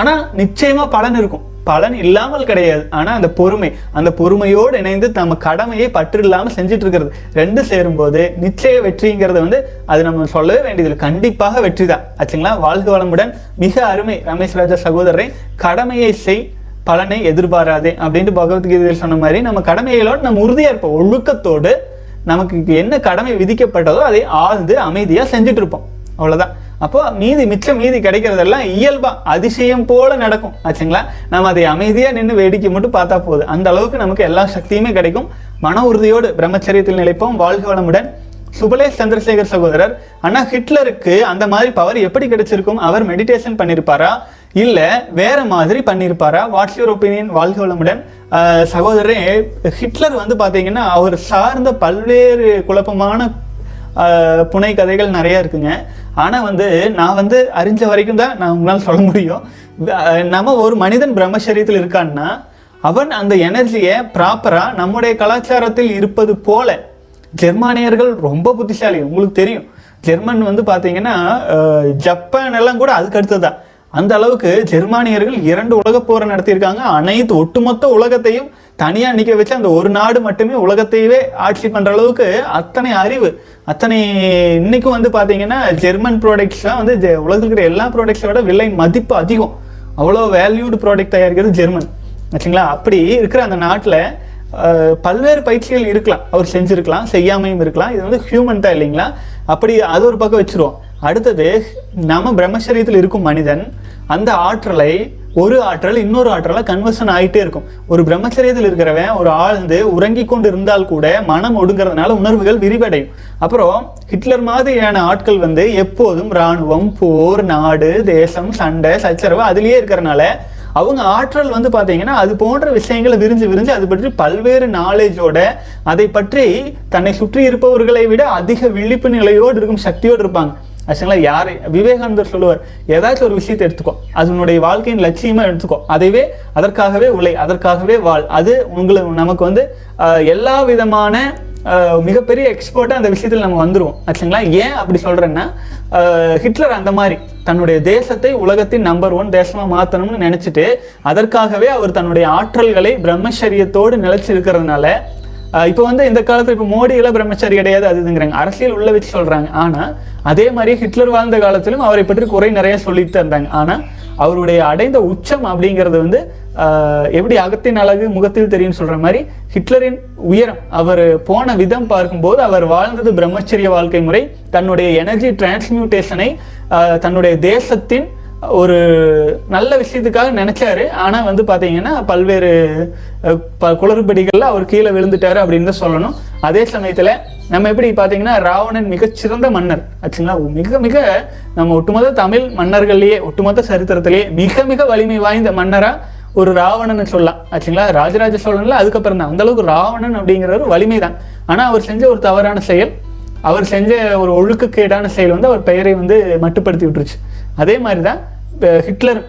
ஆனால் நிச்சயமாக பலன் இருக்கும். பலன் இல்லாமல் கிடையாது. ஆனால் அந்த பொறுமை அந்த பொறுமையோடு இணைந்து நம்ம கடமையை பற்று இல்லாமல் செஞ்சுட்டு இருக்கிறது. ரெண்டு சேரும்போது நிச்சய வெற்றிங்கிறது வந்து அது நம்ம சொல்லவே வேண்டியதில்லை. கண்டிப்பாக வெற்றி தான் ஆச்சுங்களா? வாழ்க வளமுடன். மிக அருமை ரமேஷ் ராஜா சகோதரரை. கடமையை செய் பலனை எதிர்பாராதே அப்படின்ட்டு பகவத்கீதையில் சொன்ன மாதிரி நம்ம கடமைகளோடு நம்ம உறுதியாக இருப்போம். ஒழுக்கத்தோடு நமக்கு என்ன கடமை விதிக்கப்பட்டதோ அதை ஆழ்ந்து அமைதியாக செஞ்சுட்டு இருப்போம். அவ்வளோதான் அப்போ மீதி மிச்சம் மீதி கிடைக்கிறதெல்லாம் இயல்பா அதிசயம் போல நடக்கும். ஆச்சுங்களா? நம்ம அதை அமைதியா நின்று வேடிக்கை மட்டும் பார்த்தா போதும் அந்த அளவுக்கு நமக்கு எல்லா சக்தியுமே கிடைக்கும். மன உறுதியோடு பிரம்மச்சரியத்தில் நிலைப்போம். வாழ்க வளமுடன். சுபலேஷ் சந்திரசேகர் சகோதரர் ஆனா ஹிட்லருக்கு அந்த மாதிரி பவர் எப்படி கிடைச்சிருக்கும்? அவர் மெடிடேஷன் பண்ணியிருப்பாரா இல்ல வேற மாதிரி பண்ணியிருப்பாரா வாட்ஸ் யுவர் ஒப்பீனியன் வாழ்க வளமுடன். சகோதரரே ஹிட்லர் வந்து பாத்தீங்கன்னா அவர் சார்ந்த பல்வேறு குழப்பமான புனை கதைகள் நிறையா இருக்குங்க. ஆனால் வந்து நான் வந்து அறிஞ்ச வரைக்கும் தான் நான் உங்களால் சொல்ல முடியும். நம்ம ஒரு மனிதன் பிரம்மச்சரியத்தில் இருக்கான்னா அவன் அந்த எனர்ஜியை ப்ராப்பராக நம்முடைய கலாச்சாரத்தில் இருப்பது போல ஜெர்மானியர்கள் ரொம்ப புத்திசாலி உங்களுக்கு தெரியும். ஜெர்மன் வந்து பார்த்தீங்கன்னா ஜப்பான் எல்லாம் கூட அதுக்கு அடுத்ததுதான். அந்த அளவுக்கு ஜெர்மானியர்கள் இரண்டு உலக போரை நடத்தியிருக்காங்க. அனைத்து ஒட்டுமொத்த உலகத்தையும் தனியா நிக்க வச்சு அந்த ஒரு நாடு மட்டுமே உலகத்தையவே ஆட்சி பண்ற அளவுக்கு அத்தனை அறிவு அத்தனை இன்னைக்கும் வந்து பாத்தீங்கன்னா ஜெர்மன் ப்ராடக்ட்ஸ் தான் வந்து ஜெ- உலகத்தில் இருக்கிற எல்லா ப்ராடக்ட்ஸை விட விலை மதிப்பு அதிகம். அவ்வளோ வேல்யூடு ப்ராடக்ட் தயாரிக்கிறது ஜெர்மன். ஆச்சுங்களா? அப்படி இருக்கிற அந்த நாட்டில் பல்வேறு பயிற்சிகள் இருக்கலாம். அவர் செஞ்சுருக்கலாம் செய்யாமையும் இருக்கலாம். இது வந்து ஹியூமன் தான் இல்லைங்களா? அப்படி அது ஒரு பக்கம் வச்சுருவோம். அடுத்தது நம்ம பிரம்மச்சரியத்தில் இருக்கும் மனிதன் அந்த ஆற்றலை ஒரு ஆற்றல் இன்னொரு ஆற்றலா கன்வர்ஷன் ஆயிட்டே இருக்கும். ஒரு பிரம்மச்சரியத்தில் இருக்கிறவன் ஒரு ஆழ்ந்து உறங்கி கொண்டு இருந்தால் கூட மனம் ஒடுங்கிறதுனால உணர்வுகள் விரிவடையும். அப்புறம் ஹிட்லர் மாதிரியான ஆட்கள் வந்து எப்போதும் ராணுவம் போர் நாடு தேசம் சண்டை சச்சரவு அதுலேயே இருக்கிறனால அவங்க ஆற்றல் வந்து பார்த்தீங்கன்னா அது போன்ற விஷயங்களை விரிஞ்சு விரிஞ்சு அது பற்றி பல்வேறு நாலேஜோட அதை பற்றி தன்னை சுற்றி இருப்பவர்களை விட அதிக விழிப்பு நிலையோடு இருக்கும் சக்தியோடு இருப்பாங்க. ஆச்சுங்களா? யார்? விவேகானந்தர் சொல்லுவார் ஏதாச்சும் ஒரு விஷயத்தை எடுத்துக்கோ. அது உன்னுடைய வாழ்க்கையின் லட்சியமாக எடுத்துக்கோ. அதைவே அதற்காகவே உழை அதற்காகவே வாழ். அது உங்களுக்கு நமக்கு வந்து எல்லா விதமான மிகப்பெரிய எக்ஸ்போர்ட்டாக அந்த விஷயத்தில் நம்ம வந்துடுவோம் ஆச்சுங்களா? ஏன் அப்படி சொல்கிறேன்னா ஹிட்லர் அந்த மாதிரி தன்னுடைய தேசத்தை உலகத்தின் நம்பர் ஒன் தேசமாக மாற்றணும்னு நினச்சிட்டு அதற்காகவே அவர் தன்னுடைய ஆற்றல்களை பிரம்மச்சரியத்தோடு நிலைச்சிருக்கிறதுனால இருக்கிறதுனால இப்போ வந்து இந்த காலத்தில் இப்போ மோடி எல்லாம் பிரம்மச்சாரி கிடையாது அது இதுங்கிறாங்க. அரசியல் உள்ள வச்சு சொல்றாங்க. ஆனா அதே மாதிரி ஹிட்லர் வாழ்ந்த காலத்திலும் அவரை பற்றி குறை நிறைய சொல்லிட்டு இருந்தாங்க. ஆனா அவருடைய அடைந்த உச்சம் அப்படிங்கிறது வந்து எப்படி அகத்தின் அழகு முகத்தில் தெரியும் சொல்ற மாதிரி ஹிட்லரின் உயரம் அவர் போன விதம் பார்க்கும்போது அவர் வாழ்ந்தது பிரம்மச்சரிய வாழ்க்கை முறை தன்னுடைய எனர்ஜி டிரான்ஸ்மியூட்டேஷனை தன்னுடைய தேசத்தின் ஒரு நல்ல விஷயத்துக்காக நினைச்சாரு. ஆனா வந்து பாத்தீங்கன்னா பல்வேறு ப- குளறுபடிகள்ல அவர் கீழே விழுந்துட்டாரு அப்படின்னு தான் சொல்லணும். அதே சமயத்துல நம்ம எப்படி பாத்தீங்கன்னா ராவணன் மிகச்சிறந்த மன்னர். ஆச்சுங்களா? மிக மிக நம்ம ஒட்டுமொத்த தமிழ் மன்னர்கள்லயே ஒட்டுமொத்த சரித்திரத்திலேயே மிக மிக வலிமை வாய்ந்த மன்னரா ஒரு ராவணன் சொல்லலாம். ஆச்சுங்களா? ராஜராஜ சோழன்ல அதுக்கப்புறம் தான். அந்த அளவுக்கு ராவணன் அப்படிங்கிறவர் வலிமை தான் ஆனா அவர் செஞ்ச ஒரு தவறான செயல் அவர் செஞ்ச ஒரு ஒழுக்கக்கேடான செயல் வந்து அவர் பெயரை வந்து மட்டுப்படுத்தி விட்டுருச்சு. அதே மாதிரி தான் ஹிட்லர்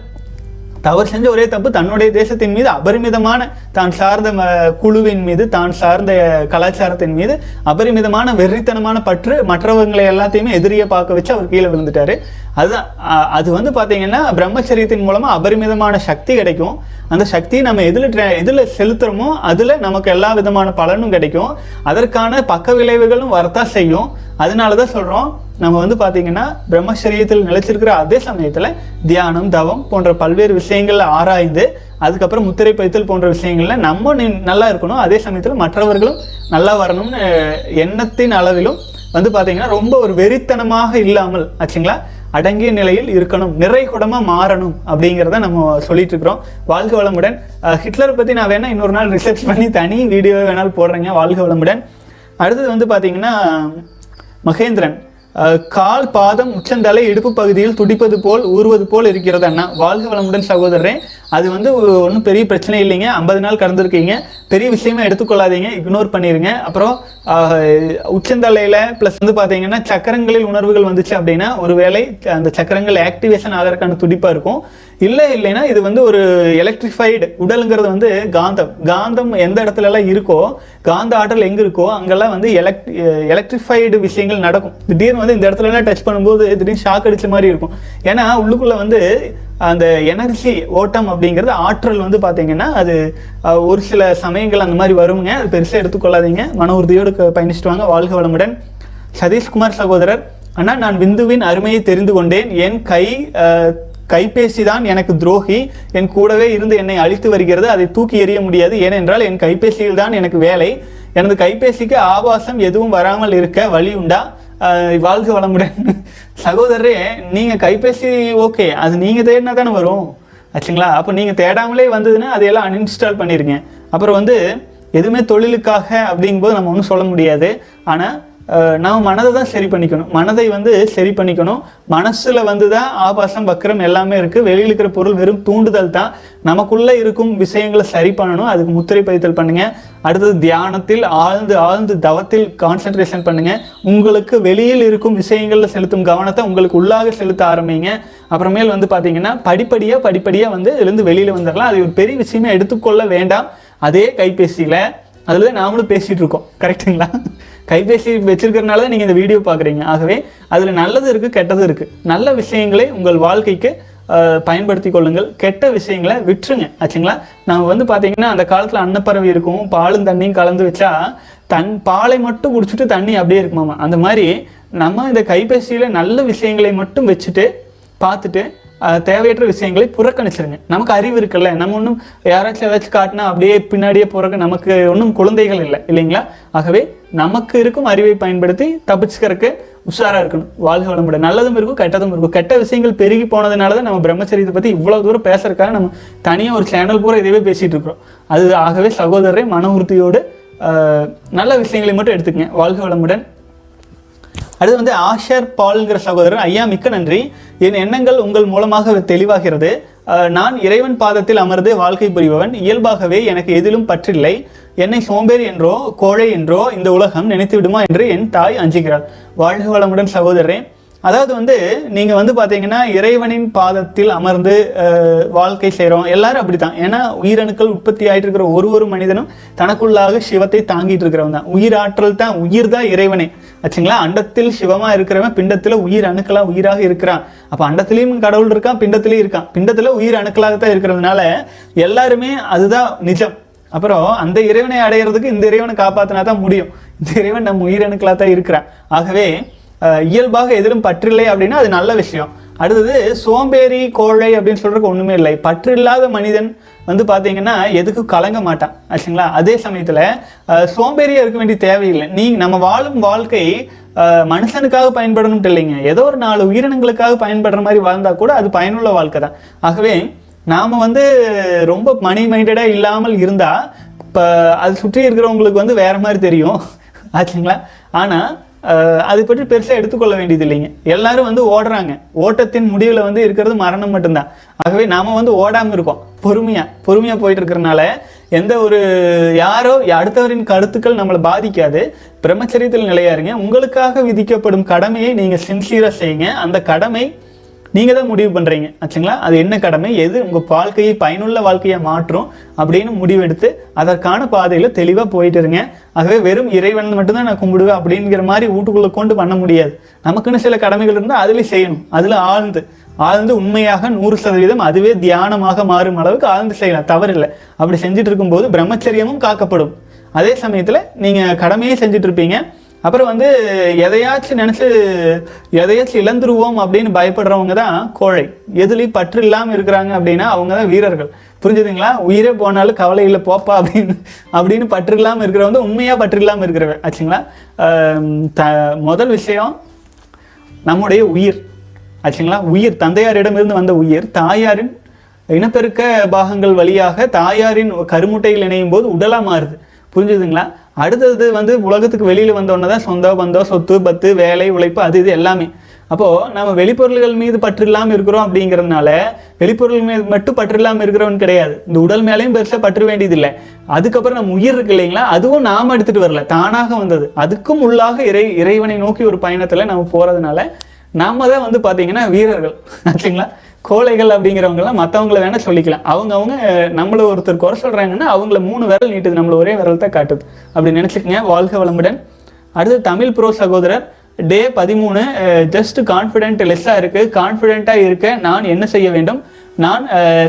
தவறு செஞ்ச ஒரே தப்பு தன்னுடைய தேசத்தின் மீது அபரிமிதமான தான் சார்ந்த ம- குழுவின் மீது தான் சார்ந்த கலாச்சாரத்தின் மீது அபரிமிதமான வெறித்தனமான பற்று மற்றவங்களை எல்லாத்தையுமே எதிரியை பார்க்க வச்சு அவர் கீழே விழுந்துட்டாரு. அதுதான் அது வந்து பார்த்தீங்கன்னா பிரம்மச்சரியத்தின் மூலமாக அபரிமிதமான சக்தி கிடைக்கும். அந்த சக்தியை நம்ம எதில் எதில் செலுத்துகிறோமோ அதில் நமக்கு எல்லா விதமான பலனும் கிடைக்கும். அதற்கான பக்க விளைவுகளும் வரத்தான் செய்யும். அதனால தான் சொல்கிறோம் நம்ம வந்து பார்த்தீங்கன்னா பிரம்மச்சரியத்தில் நிலைச்சிருக்கிற அதே சமயத்தில் தியானம் தவம் போன்ற பல்வேறு விஷயங்களில் ஆராய்ந்து அதுக்கப்புறம் முத்திரை பைத்தல் போன்ற விஷயங்களில் நம்ம நி- நல்லா இருக்கணும். அதே சமயத்தில் மற்றவர்களும் நல்லா வரணும்னு எண்ணத்தின் அளவிலும் வந்து பார்த்தீங்கன்னா ரொம்ப ஒரு வெறித்தனமாக இல்லாமல் ஆச்சுங்களா? அடங்கிய நிலையில் இருக்கணும். நிறைகுடமாக மாறணும் அப்படிங்கிறத நம்ம சொல்லிட்டு இருக்கிறோம் வாழ்க வளமுடன். ஹிட்லரை பற்றி நான் வேணால் இன்னொரு நாள் ரிசர்ச் பண்ணி தனி வீடியோ வேணாலும் போடுறேங்க. வாழ்க வளமுடன். அடுத்தது வந்து பார்த்தீங்கன்னா மகேந்திரன் கால் பாதம் உச்சந்தலை இடுப்பு பகுதியில் துடிப்பது போல் ஊறுவது போல் இருக்கிறது அண்ணா. வாழ்க வளமுடன் சகோதரரே. அது வந்து ஒன்றும் பெரிய பிரச்சனை இல்லைங்க. ஐம்பது நாள் கடந்திருக்கீங்க. பெரிய விஷயமா எடுத்துக்கொள்ளாதீங்க. இக்னோர் பண்ணிடுங்க அப்புறம் உச்சந்தலையில் ப்ளஸ் வந்து பார்த்தீங்கன்னா சக்கரங்களில் உணர்வுகள் வந்துச்சு அப்படின்னா ஒருவேளை அந்த சக்கரங்கள் ஆக்டிவேஷன் ஆகிறதுக்கான துடிப்பாக இருக்கும். இல்லை இல்லைன்னா இது வந்து ஒரு எலக்ட்ரிஃபைடு உடலுங்கிறது வந்து காந்தம். காந்தம் எந்த இடத்துலலாம் இருக்கோ காந்த ஆற்றல் எங்கே இருக்கோ அங்கெல்லாம் வந்து எலக்ட் எலக்ட்ரிஃபைடு விஷயங்கள் நடக்கும். திடீர்னு வந்து இந்த இடத்துலலாம் டச் பண்ணும்போது திடீர்னு ஷாக் அடிச்ச மாதிரி இருக்கும். ஏன்னா உள்ளுக்குள்ளே வந்து அந்த எனர்ஜி ஓட்டம் அப்படிங்கிறது ஆற்றல் வந்து பார்த்தீங்கன்னா அது ஒரு சில சமயங்கள் அந்த மாதிரி வருங்க. அது பெருசாக எடுத்துக்கொள்ளாதீங்க. மன உறுதியோடு பயணிச்சுட்டு வாங்க. வாழ்க வளமுடன். சதீஷ்குமார் சகோதரர் அண்ணா நான் விந்துவின் அருமையை தெரிந்து கொண்டேன். என் கை கைபேசி தான் எனக்கு துரோகி. என் கூடவே இருந்து என்னை அழித்து வருகிறது. அதை தூக்கி எறிய முடியாது. ஏனென்றால் என் கைபேசியில் தான் எனக்கு வேலை. எனது கைபேசிக்கு ஆபாசம் எதுவும் வராமல் இருக்க வழி உண்டா? வாழ்க வளமுடன். சகோதரரே நீங்கள் கைபேசி ஓகே. அது நீங்கள் தேடினா தானே வரும். ஆச்சுங்களா? அப்போ நீங்கள் தேடாமலே வந்ததுன்னா அதையெல்லாம் அன்இன்ஸ்டால் பண்ணிருங்க. அப்புறம் வந்து எதுவுமே தொழிலுக்காக அப்படிங்கும்போது நம்ம ஒன்றும் சொல்ல முடியாது. ஆனால் நாம் மனதை தான் சரி பண்ணிக்கணும். மனதை வந்து சரி பண்ணிக்கணும். மனசில் வந்து தான் ஆபாசம் வக்கரம் எல்லாமே இருக்குது வெளியில் இருக்கிற பொருள் வெறும் தூண்டுதல் தான். நமக்குள்ளே இருக்கும் விஷயங்களை சரி பண்ணணும். அதுக்கு முத்திரை பதித்தல் பண்ணுங்கள் அடுத்தது தியானத்தில் ஆழ்ந்து ஆழ்ந்து தவத்தில் கான்சென்ட்ரேஷன் பண்ணுங்கள் உங்களுக்கு வெளியில் இருக்கும் விஷயங்களில் செலுத்தும் கவனத்தை உங்களுக்கு உள்ளாக செலுத்த ஆரம்பிங்க. அப்புறமேல் வந்து பார்த்தீங்கன்னா படிப்படியாக படிப்படியாக வந்து இதுலேருந்து வெளியில் வந்துடலாம் அது ஒரு பெரிய விஷயமே எடுத்துக்கொள்ள வேண்டாம். அதே கைபேசியில் அதில் நாமளும் பேசிகிட்டு இருக்கோம். கரெக்ட்டுங்களா கைபேசி வச்சிருக்கிறனால தான் நீங்கள் இந்த வீடியோ பார்க்குறீங்க. ஆகவே அதில் நல்லது இருக்குது கெட்டது இருக்குது நல்ல விஷயங்களை உங்கள் வாழ்க்கைக்கு பயன்படுத்தி கொள்ளுங்கள். கெட்ட விஷயங்களை விட்டுருங்க. ஆச்சுங்களா? நம்ம வந்து பார்த்தீங்கன்னா அந்த காலத்தில் அன்னப்பறவை இருக்கும் பாலும் தண்ணியும் கலந்து வச்சா தன் பாலை மட்டும் குடிச்சிட்டு தண்ணி அப்படியே இருக்குமாமா. அந்த மாதிரி நம்ம இந்த கைபேசியில் நல்ல விஷயங்களை மட்டும் வச்சுட்டு பார்த்துட்டு தேவையற்ற விஷயங்களை புறக்கணிச்சிருங்க. நமக்கு அறிவு இருக்குல்ல? நம்ம ஒன்றும் யாராச்சும் ஏதாச்சும் காட்டினா அப்படியே பின்னாடியே போறக்க நமக்கு ஒன்றும் குழந்தைகள் இல்லை இல்லைங்களா? ஆகவே நமக்கு இருக்கும் அறிவை பயன்படுத்தி தப்பிச்சுக்கிறதுக்கு உஷாராக இருக்கணும். வாழ்க வளமுடன். நல்லதும் இருக்கும் கெட்டதும் இருக்கும். கெட்ட விஷயங்கள் பெருகி போனதுனால தான் நம்ம பிரம்மச்சரியத்தை பற்றி இவ்வளோ தூரம் பேசுறதுக்காக நம்ம தனியாக ஒரு சேனல் பூரா இதுவே பேசிகிட்டு இருக்கிறோம். அது ஆகவே சகோதரரை மன உறுதியோடு நல்ல விஷயங்களை மட்டும் எடுத்துக்கங்க. வாழ்க வளமுடன். அடுத்து வந்து ஆஷர் பால்ங்கிற சகோதரர் ஐயா மிக்க நன்றி. என் எண்ணங்கள் உங்கள் மூலமாக தெளிவாகிறது. நான் இறைவன் பாதத்தில் அமர்ந்து வாழ்க்கை புரிபவன். இயல்பாகவே எனக்கு எதிலும் பற்றில்லை. என்னை சோம்பேறி என்றோ கோழை என்றோ இந்த உலகம் நினைத்து விடுமா என்று என் தாய் அஞ்சுகிறாள். வாழ்க வளமுடன் சகோதரரே. அதாவது வந்து நீங்க வந்து பாத்தீங்கன்னா இறைவனின் பாதத்தில் அமர்ந்து வாழ்க்கை செய்கிறோம் எல்லாரும் அப்படித்தான். ஏன்னா உயிரணுக்கள் உற்பத்தி ஆயிட்டு இருக்கிற ஒரு ஒரு மனிதனும் தனக்குள்ளாக சிவத்தை தாங்கிட்டு இருக்கிறவன் தான் உயிராற்றல் தான் உயிர் தான் இறைவனே. ஆச்சுங்களா? அண்டத்தில் சிவமாக இருக்கிறவன் பிண்டத்தில் உயிர் அணுக்களாக உயிராக இருக்கிறான். அப்போ அண்டத்திலையும் கடவுள் இருக்கான் பிண்டத்திலையும் இருக்கான். பிண்டத்தில் உயிர் அணுக்களாகத்தான் இருக்கிறதுனால எல்லாருமே அதுதான் நிஜம். அப்புறம் அந்த இறைவனை அடையிறதுக்கு இந்த இறைவனை காப்பாற்றினா தான் முடியும். இந்த இறைவன் நம்ம உயிரணுக்களாக தான் இருக்கிறான். ஆகவே இயல்பாக எதிலும் பற்றில்லை அப்படின்னா அது நல்ல விஷயம். அடுத்தது சோம்பேறி கோழை அப்படின்னு சொல்றதுக்கு ஒன்றுமே இல்லை. பற்று இல்லாத மனிதன் வந்து பார்த்தீங்கன்னா எதுக்கும் கலங்க மாட்டான். ஆச்சுங்களா? அதே சமயத்தில் சோம்பேறியாக இருக்க வேண்டிய தேவையில்லை. நீ நம்ம வாழும் வாழ்க்கை மனுஷனுக்காக பயன்படணும்ட்டு இல்லைங்க. ஏதோ ஒரு நாலு உயிரினங்களுக்காக பயன்படுற மாதிரி வாழ்ந்தால் கூட அது பயனுள்ள வாழ்க்கை தான். ஆகவே நாம் வந்து ரொம்ப மணி மைண்டடாக இல்லாமல் இருந்தால் இப்போ அது சுற்றி இருக்கிறவங்களுக்கு வந்து வேறு மாதிரி தெரியும். ஆச்சுங்களா? ஆனால் அதை பற்றி பெருசாக எடுத்துக்கொள்ள வேண்டியது இல்லைங்க எல்லாரும் வந்து ஓடுறாங்க. ஓட்டத்தின் முடிவில் வந்து இருக்கிறது மரணம் மட்டும்தான். ஆகவே நாம் வந்து ஓடாமல் இருக்கோம். பொறுமையாக பொறுமையாக போயிட்டு இருக்கிறனால எந்த ஒரு யாரோ அடுத்தவரின் கருத்துக்கள் நம்மளை பாதிக்காது. பிரம்மச்சரியத்தில் நிலையாருங்க உங்களுக்காக விதிக்கப்படும் கடமையை நீங்கள் சின்சியராக செய்யுங்க. அந்த கடமை நீங்கள் தான் முடிவு பண்ணுறீங்க ஆச்சுங்களா? அது என்ன கடமை? எது உங்கள் வாழ்க்கையை பயனுள்ள வாழ்க்கையை மாற்றும் அப்படின்னு முடிவெடுத்து அதற்கான பாதையில் தெளிவாக போயிட்டு இருங்க. ஆகவே வெறும் இறைவன் மட்டும்தான் நான் கும்பிடுவேன் அப்படிங்கிற மாதிரி வீட்டுக்குள்ளே கொண்டு பண்ண முடியாது. நமக்குன்னு சில கடமைகள் இருந்தால் அதுலயும் செய்யணும். அதில் ஆழ்ந்து ஆழ்ந்து உண்மையாக நூறு சதவீதம் அதுவே தியானமாக மாறும் அளவுக்கு ஆழ்ந்து செய்யலாம். தவறில்லை. அப்படி செஞ்சுட்டு இருக்கும்போது பிரம்மச்சரியமும் காக்கப்படும். அதே சமயத்தில் நீங்கள் கடமையே செஞ்சுட்டு இருப்பீங்க. அப்புறம் வந்து எதையாச்சும் நினச்சி எதையாச்சும் இழந்துருவோம் அப்படின்னு பயப்படுறவங்க தான் கோழை. எதுலேயும் பற்று இல்லாமல் இருக்கிறாங்க அப்படின்னா அவங்க தான் வீரர்கள். புரிஞ்சுதுங்களா? உயிரே போனாலும் கவலை இல்லை போப்பா அப்படின்னு அப்படின்னு பற்று இல்லாமல் இருக்கிறவங்க உண்மையாக பற்று இல்லாமல் இருக்கிறவன். ஆச்சுங்களா? த முதல் விஷயம் நம்முடைய உயிர். ஆச்சுங்களா? உயிர். தந்தையாரிடமிருந்து வந்த உயிர். தாயாரின் இனப்பெருக்க பாகங்கள் வழியாக தாயாரின் கருமுட்டையில் இணையும் போது உடலாக மாறுது. புரிஞ்சுதுங்களா? அடுத்தது வந்து உலகத்துக்கு வெளியில் வந்தோடனே தான் சொந்த பந்தம் சொத்து பத்து வேலை உழைப்பு அது இது எல்லாமே. அப்போது நம்ம வெளிப்பொருள்கள் மீது பற்று இல்லாமல் இருக்கிறோம் அப்படிங்கிறதுனால வெளிப்பொருள் மீது மட்டும் பற்று இல்லாமல் இருக்கிறவன் கிடையாது. இந்த உடல் மேலேயும் பெருசாக பற்று வேண்டியதில்லை. அதுக்கப்புறம் நம்ம உயிர் இருக்கு இல்லைங்களா? அதுவும் நாம் எடுத்துகிட்டு வரல. தானாக வந்தது. அதுக்கும் உள்ளாக இறை இறைவனை நோக்கி ஒரு பயணத்தில் நம்ம போகிறதுனால நாம தான் வந்து பார்த்தீங்கன்னா வீரர்கள். ஆச்சுங்களா கோழைகள் அப்படிங்கிறவங்கலாம் மற்றவங்கள வேணால் சொல்லிக்கலாம். அவங்க அவங்க நம்மள ஒருத்தர் குறை சொல்கிறாங்கன்னா அவங்கள மூணு விரல் நீட்டுது. நம்மள ஒரே விரல் தான் காட்டுது. அப்படி நினச்சிக்கங்க. வாழ்க வளமுடன். அடுத்து தமிழ் ப்ரோ சகோதரர் டே பதிமூணு ஜஸ்ட் கான்ஃபிடென்ட் லெஸ்ஸாக இருக்குது கான்ஃபிடென்ட்டாக இருக்க நான் என்ன செய்ய வேண்டும்? நான்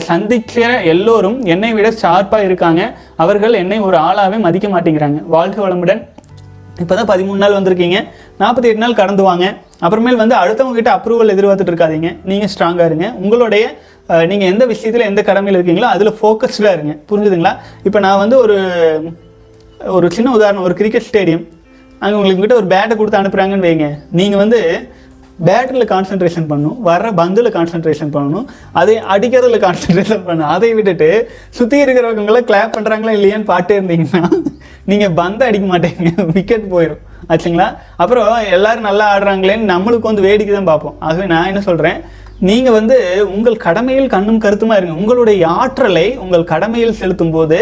சந்திக்கிற எல்லோரும் என்னை விட ஷார்ப்பாக இருக்காங்க. அவர்கள் என்னை ஒரு ஆளாகவே மதிக்க மாட்டேங்கிறாங்க. வாழ்க வளமுடன். இப்போதான் பதிமூணு நாள் வந்திருக்கீங்க. நாற்பத்தி எட்டு நாள் கடந்து வாங்க. அப்புறமேல் வந்து அடுத்தவங்க கிட்ட அப்ரூவல் எதிர்பார்த்துட்டு இருக்காதீங்க. நீங்கள் ஸ்ட்ராங்காக இருங்க. உங்களுடைய நீங்கள் எந்த விஷயத்தில் எந்த கடமையில் இருக்கீங்களோ அதில் ஃபோக்கஸ்டாக இருங்க. புரிஞ்சுதுங்களா? இப்போ நான் வந்து ஒரு ஒரு சின்ன உதாரணம். ஒரு கிரிக்கெட் ஸ்டேடியம் அங்கே உங்களுக்கு கிட்ட ஒரு பேட்டை கொடுத்து அனுப்புகிறாங்கன்னு வைங்க. நீங்கள் வந்து பேட்டரியில் கான்சென்ட்ரேஷன் பண்ணணும். வர்ற பந்தில் கான்சென்ட்ரேஷன் பண்ணணும். அதை அடிக்கிறதுல கான்சென்ட்ரேஷன் பண்ணணும். அதை விட்டுட்டு சுற்றி இருக்கிறவங்களை கிளாப் பண்ணுறாங்களா இல்லையான்னு பாட்டே இருந்தீங்கன்னா நீங்கள் பந்தை அடிக்க மாட்டீங்க. விக்கெட் போயிடும் ஆச்சுங்களா? அப்புறம் எல்லாரும் நல்லா ஆடுறாங்களேன்னு நம்மளுக்கு வந்து வேடிக்கை தான் பார்ப்போம். ஆகவே நான் என்ன சொல்கிறேன் நீங்கள் வந்து உங்கள் கடமையில் கண்ணும் கருத்துமாக இருங்க. உங்களுடைய ஆற்றலை உங்கள் கடமையில் செலுத்தும் போது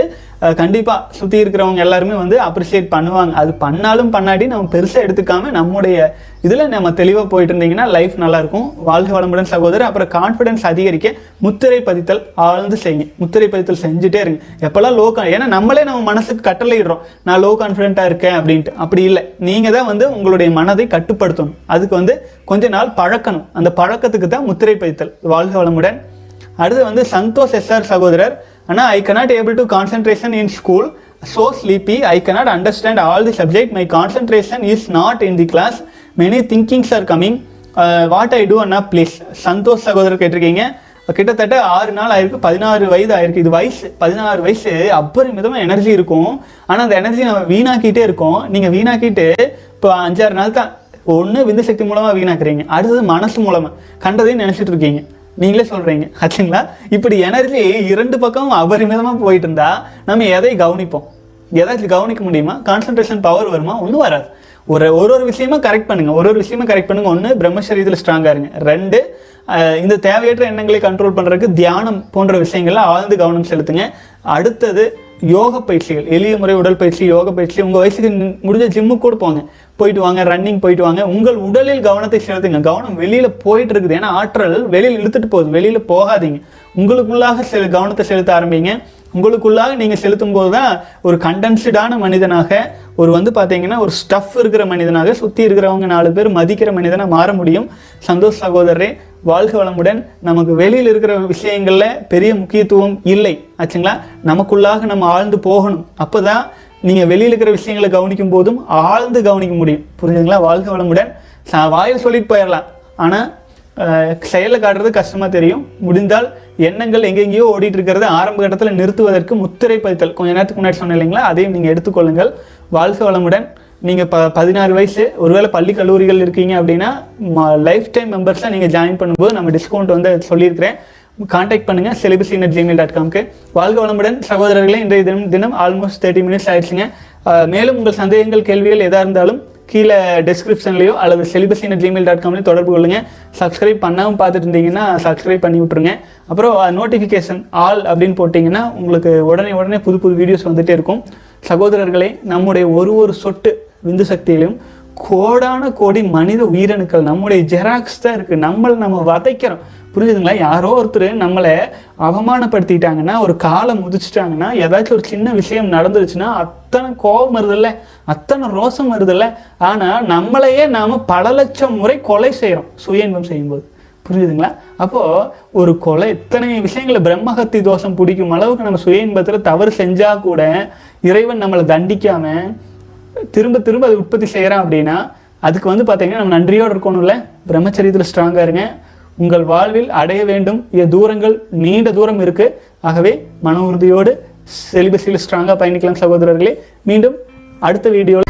கண்டிப்பாக சுற்றி இருக்கிறவங்க எல்லாருமே வந்து அப்ரிஷியேட் பண்ணுவாங்க. அது பண்ணாலும் பண்ணாடி நம்ம பெருசாக எடுத்துக்காம நம்முடைய இதில் நம்ம தெளிவாக போயிட்டு இருந்தீங்கன்னா லைஃப் நல்லாயிருக்கும். வாழ்க வளமுடன் சகோதரர். அப்புறம் கான்ஃபிடன்ஸ் அதிகரிக்க முத்திரை பதித்தல் ஆழ்ந்து செய்யுங்க. முத்திரை பதித்தல் செஞ்சுட்டே இருங்க. எப்போல்லாம் லோ ஏன்னா நம்மளே நம்ம மனசுக்கு கட்டளையிடுறோம். நான் லோ கான்ஃபிடென்ட்டாக இருக்கேன் அப்படின்ட்டு. அப்படி இல்லை. நீங்கள் தான் வந்து உங்களுடைய மனதை கட்டுப்படுத்தணும். அதுக்கு வந்து கொஞ்ச நாள் பழக்கணும். அந்த பழக்கத்துக்கு தான் முத்திரை பதித்தல். வாழ்க வளமுடன். அடுத்து வந்து சந்தோஷ் எஸ்ஆர் சகோதரர். அண்ணா I cannot able to concentration in school so sleepy I cannot understand all the subject my concentration is not in the class many thinkings are coming. What I do Anna please Santhosh சகோதரர் கேட்டிருக்கீங்க. கிட்டத்தட்ட ஆறு நாள் ஆயிருக்கு. பதினாறு வயது ஆயிருக்கு. இது வயசு பதினாறு வயசு அபரிமிதமாக எனர்ஜி இருக்கும். ஆனால் அந்த எனர்ஜி நம்ம வீணாக்கிட்டே இருக்கோம். நீங்கள் வீணாக்கிட்டு இப்போ அஞ்சாறு நாள் தான் ஒன்று விந்து சக்தி மூலமாக வீணாக்குறீங்க. அடுத்தது மனசு மூலமாக கண்டதையும் நினச்சிட்டு இருக்கீங்க. நீங்களே சொல்கிறீங்க ஆச்சுங்களா? இப்படி எனர்ஜி இரண்டு பக்கமும் அபரிமிதமாக போயிட்டு இருந்தா நம்ம எதை கவனிப்போம்? எதாச்சும் கவனிக்க முடியுமா? கான்சன்ட்ரேஷன் பவர் வருமா? ஒன்றும் வராது. ஒரு ஒரு ஒரு விஷயமா கரெக்ட் பண்ணுங்க. ஒரு ஒரு விஷயமா கரெக்ட் பண்ணுங்க. ஒன்று பிரம்மச்சரியத்தில் ஸ்ட்ராங்காக இருங்க. ரெண்டு இந்த தேவையற்ற எண்ணங்களை கண்ட்ரோல் பண்ணுறதுக்கு தியானம் போன்ற விஷயங்கள்ல ஆழ்ந்து கவனம் செலுத்துங்க. அடுத்தது யோக பயிற்சிகள். எளிய முறை உடல் பயிற்சி யோக பயிற்சி. உங்கள் வயசுக்கு முடிஞ்ச ஜிம்முக்கு கூட போங்க. போயிட்டு வாங்க ரன்னிங் போயிட்டு வாங்க. உங்கள் உடலில் கவனத்தை செலுத்துங்க கவனம் வெளியில் போயிட்டு இருக்குது. ஏன்னா ஆற்றல் வெளியில் இழுத்துட்டு போகுது. வெளியில் போகாதீங்க. உங்களுக்குள்ளாக செ- கவனத்தை செலுத்த ஆரம்பிங்க. உங்களுக்குள்ளாக நீங்கள் செலுத்தும் போது தான் ஒரு கண்டென்ஸ்டான மனிதனாக ஒரு வந்து பார்த்தீங்கன்னா ஒரு ஸ்டஃப் இருக்கிற மனிதனாக சுற்றி இருக்கிறவங்க நாலு பேர் மதிக்கிற மனிதனாக மாற முடியும். சந்தோஷ் சகோதரரே வாழ்க வளமுடன். நமக்கு வெளியில் இருக்கிற விஷயங்களில் பெரிய முக்கியத்துவம் இல்லை. ஆச்சுங்களா? நமக்குள்ளாக நம்ம ஆழ்ந்து போகணும். அப்போ தான் நீங்கள் வெளியில் இருக்கிற விஷயங்களை கவனிக்கும் போதும் ஆழ்ந்து கவனிக்க முடியும். புரிஞ்சுங்களா வாழ்க வளமுடன். வாயில் சொல்லிட்டு போயிடலாம் ஆனால் செயலில் காட்டுறது கஷ்டமாக தெரியும். முடிந்தால் எண்ணங்கள் எங்கெங்கேயோ ஓடிட்டு இருக்கிறத ஆரம்ப கட்டத்தில் நிறுத்துவதற்கு முத்திரை பதித்தல். கொஞ்ச நேரத்துக்கு முன்னாடி சொன்னேன் இல்லைங்களா? அதையும் நீங்கள் எடுத்துக்கொள்ளுங்கள். வாழ்க வளமுடன். நீங்கள் ப பதினாறு வயசு ஒருவேளை பள்ளி கல்லூரிகள் இருக்கீங்க அப்படின்னா லைஃப் டைம் மெம்பர்ஸை நீங்கள் ஜாயின் பண்ணும்போது நம்ம டிஸ்கவுண்ட் வந்து சொல்லியிருக்கிறேன். காண்டாக்ட் பண்ணுங்கள் செலிபஸின் இன் ஜிமெயில் டாட் காம்க்கு வாழ்க வளமுடன் சகோதரர்களே இன்றைய தினம் தினம் ஆல்மோஸ்ட் தேர்ட்டி மினிட்ஸ் ஆயிடுச்சுங்க. மேலும் உங்கள் சந்தேகங்கள் கேள்விகள் எதாக இருந்தாலும் கீழே டெஸ்கிரிப்ஷன்லையோ அல்லது செலிபஸின் இன் ஜிமெயில் டாட் காம்லேயும் தொடர்பு கொள்ளுங்க. சப்ஸ்கிரைப் பண்ணாமல் பார்த்துட்டு இருந்தீங்கன்னா சப்ஸ்கிரைப் பண்ணி விட்ருங்க அப்புறம் நோட்டிஃபிகேஷன் ஆல் அப்படின்னு போட்டிங்கன்னா உங்களுக்கு உடனே உடனே புது புது வீடியோஸ் வந்துகிட்டே இருக்கும். சகோதரர்களே நம்முடைய ஒரு ஒரு சொட்டு விந்து சக்தியிலும் கோடான கோடி மனித உயிரணுக்கள் நம்முடைய ஜெராக்ஸ் தான் இருக்குது நம்மளை நம்ம வதைக்கிறோம். புரியுதுங்களா? யாரோ ஒருத்தர் நம்மளை அவமானப்படுத்திட்டாங்கன்னா ஒரு காலை முதிச்சிட்டாங்கன்னா ஏதாச்சும் ஒரு சின்ன விஷயம் நடந்துருச்சுன்னா அத்தனை கோபம் வருதுல்ல? அத்தனை ரோசம் வருதுல்ல? ஆனால் நம்மளையே நாம் பல லட்சம் முறை கொலை செய்கிறோம் சுய இன்பம் செய்யும்போது. புரியுதுங்களா? அப்போது ஒரு கொலை இத்தனை விஷயங்களை பிரம்மஹத்தி தோஷம் பிடிக்கும் அளவுக்கு நம்ம சுய இன்பத்தில் தவறு செஞ்சால் கூட இறைவன் நம்மளை தண்டிக்காமல் திரும்ப திரும்ப அதை உற்பத்தி செய்கிறான் அப்படின்னா அதுக்கு வந்து பார்த்தீங்கன்னா நம்ம நன்றியோடு இருக்கணும்ல? பிரம்மச்சரியத்தில் ஸ்ட்ராங்காக இருங்க. உங்கள் வாழ்வில் அடைய வேண்டும். இது தூரங்கள் நீண்ட தூரம் இருக்கு. ஆகவே மன உறுதியோடு செலிபஸில் ஸ்ட்ராங்காக பயணிக்கலாம் சகோதரர்களே. மீண்டும் அடுத்த வீடியோவில்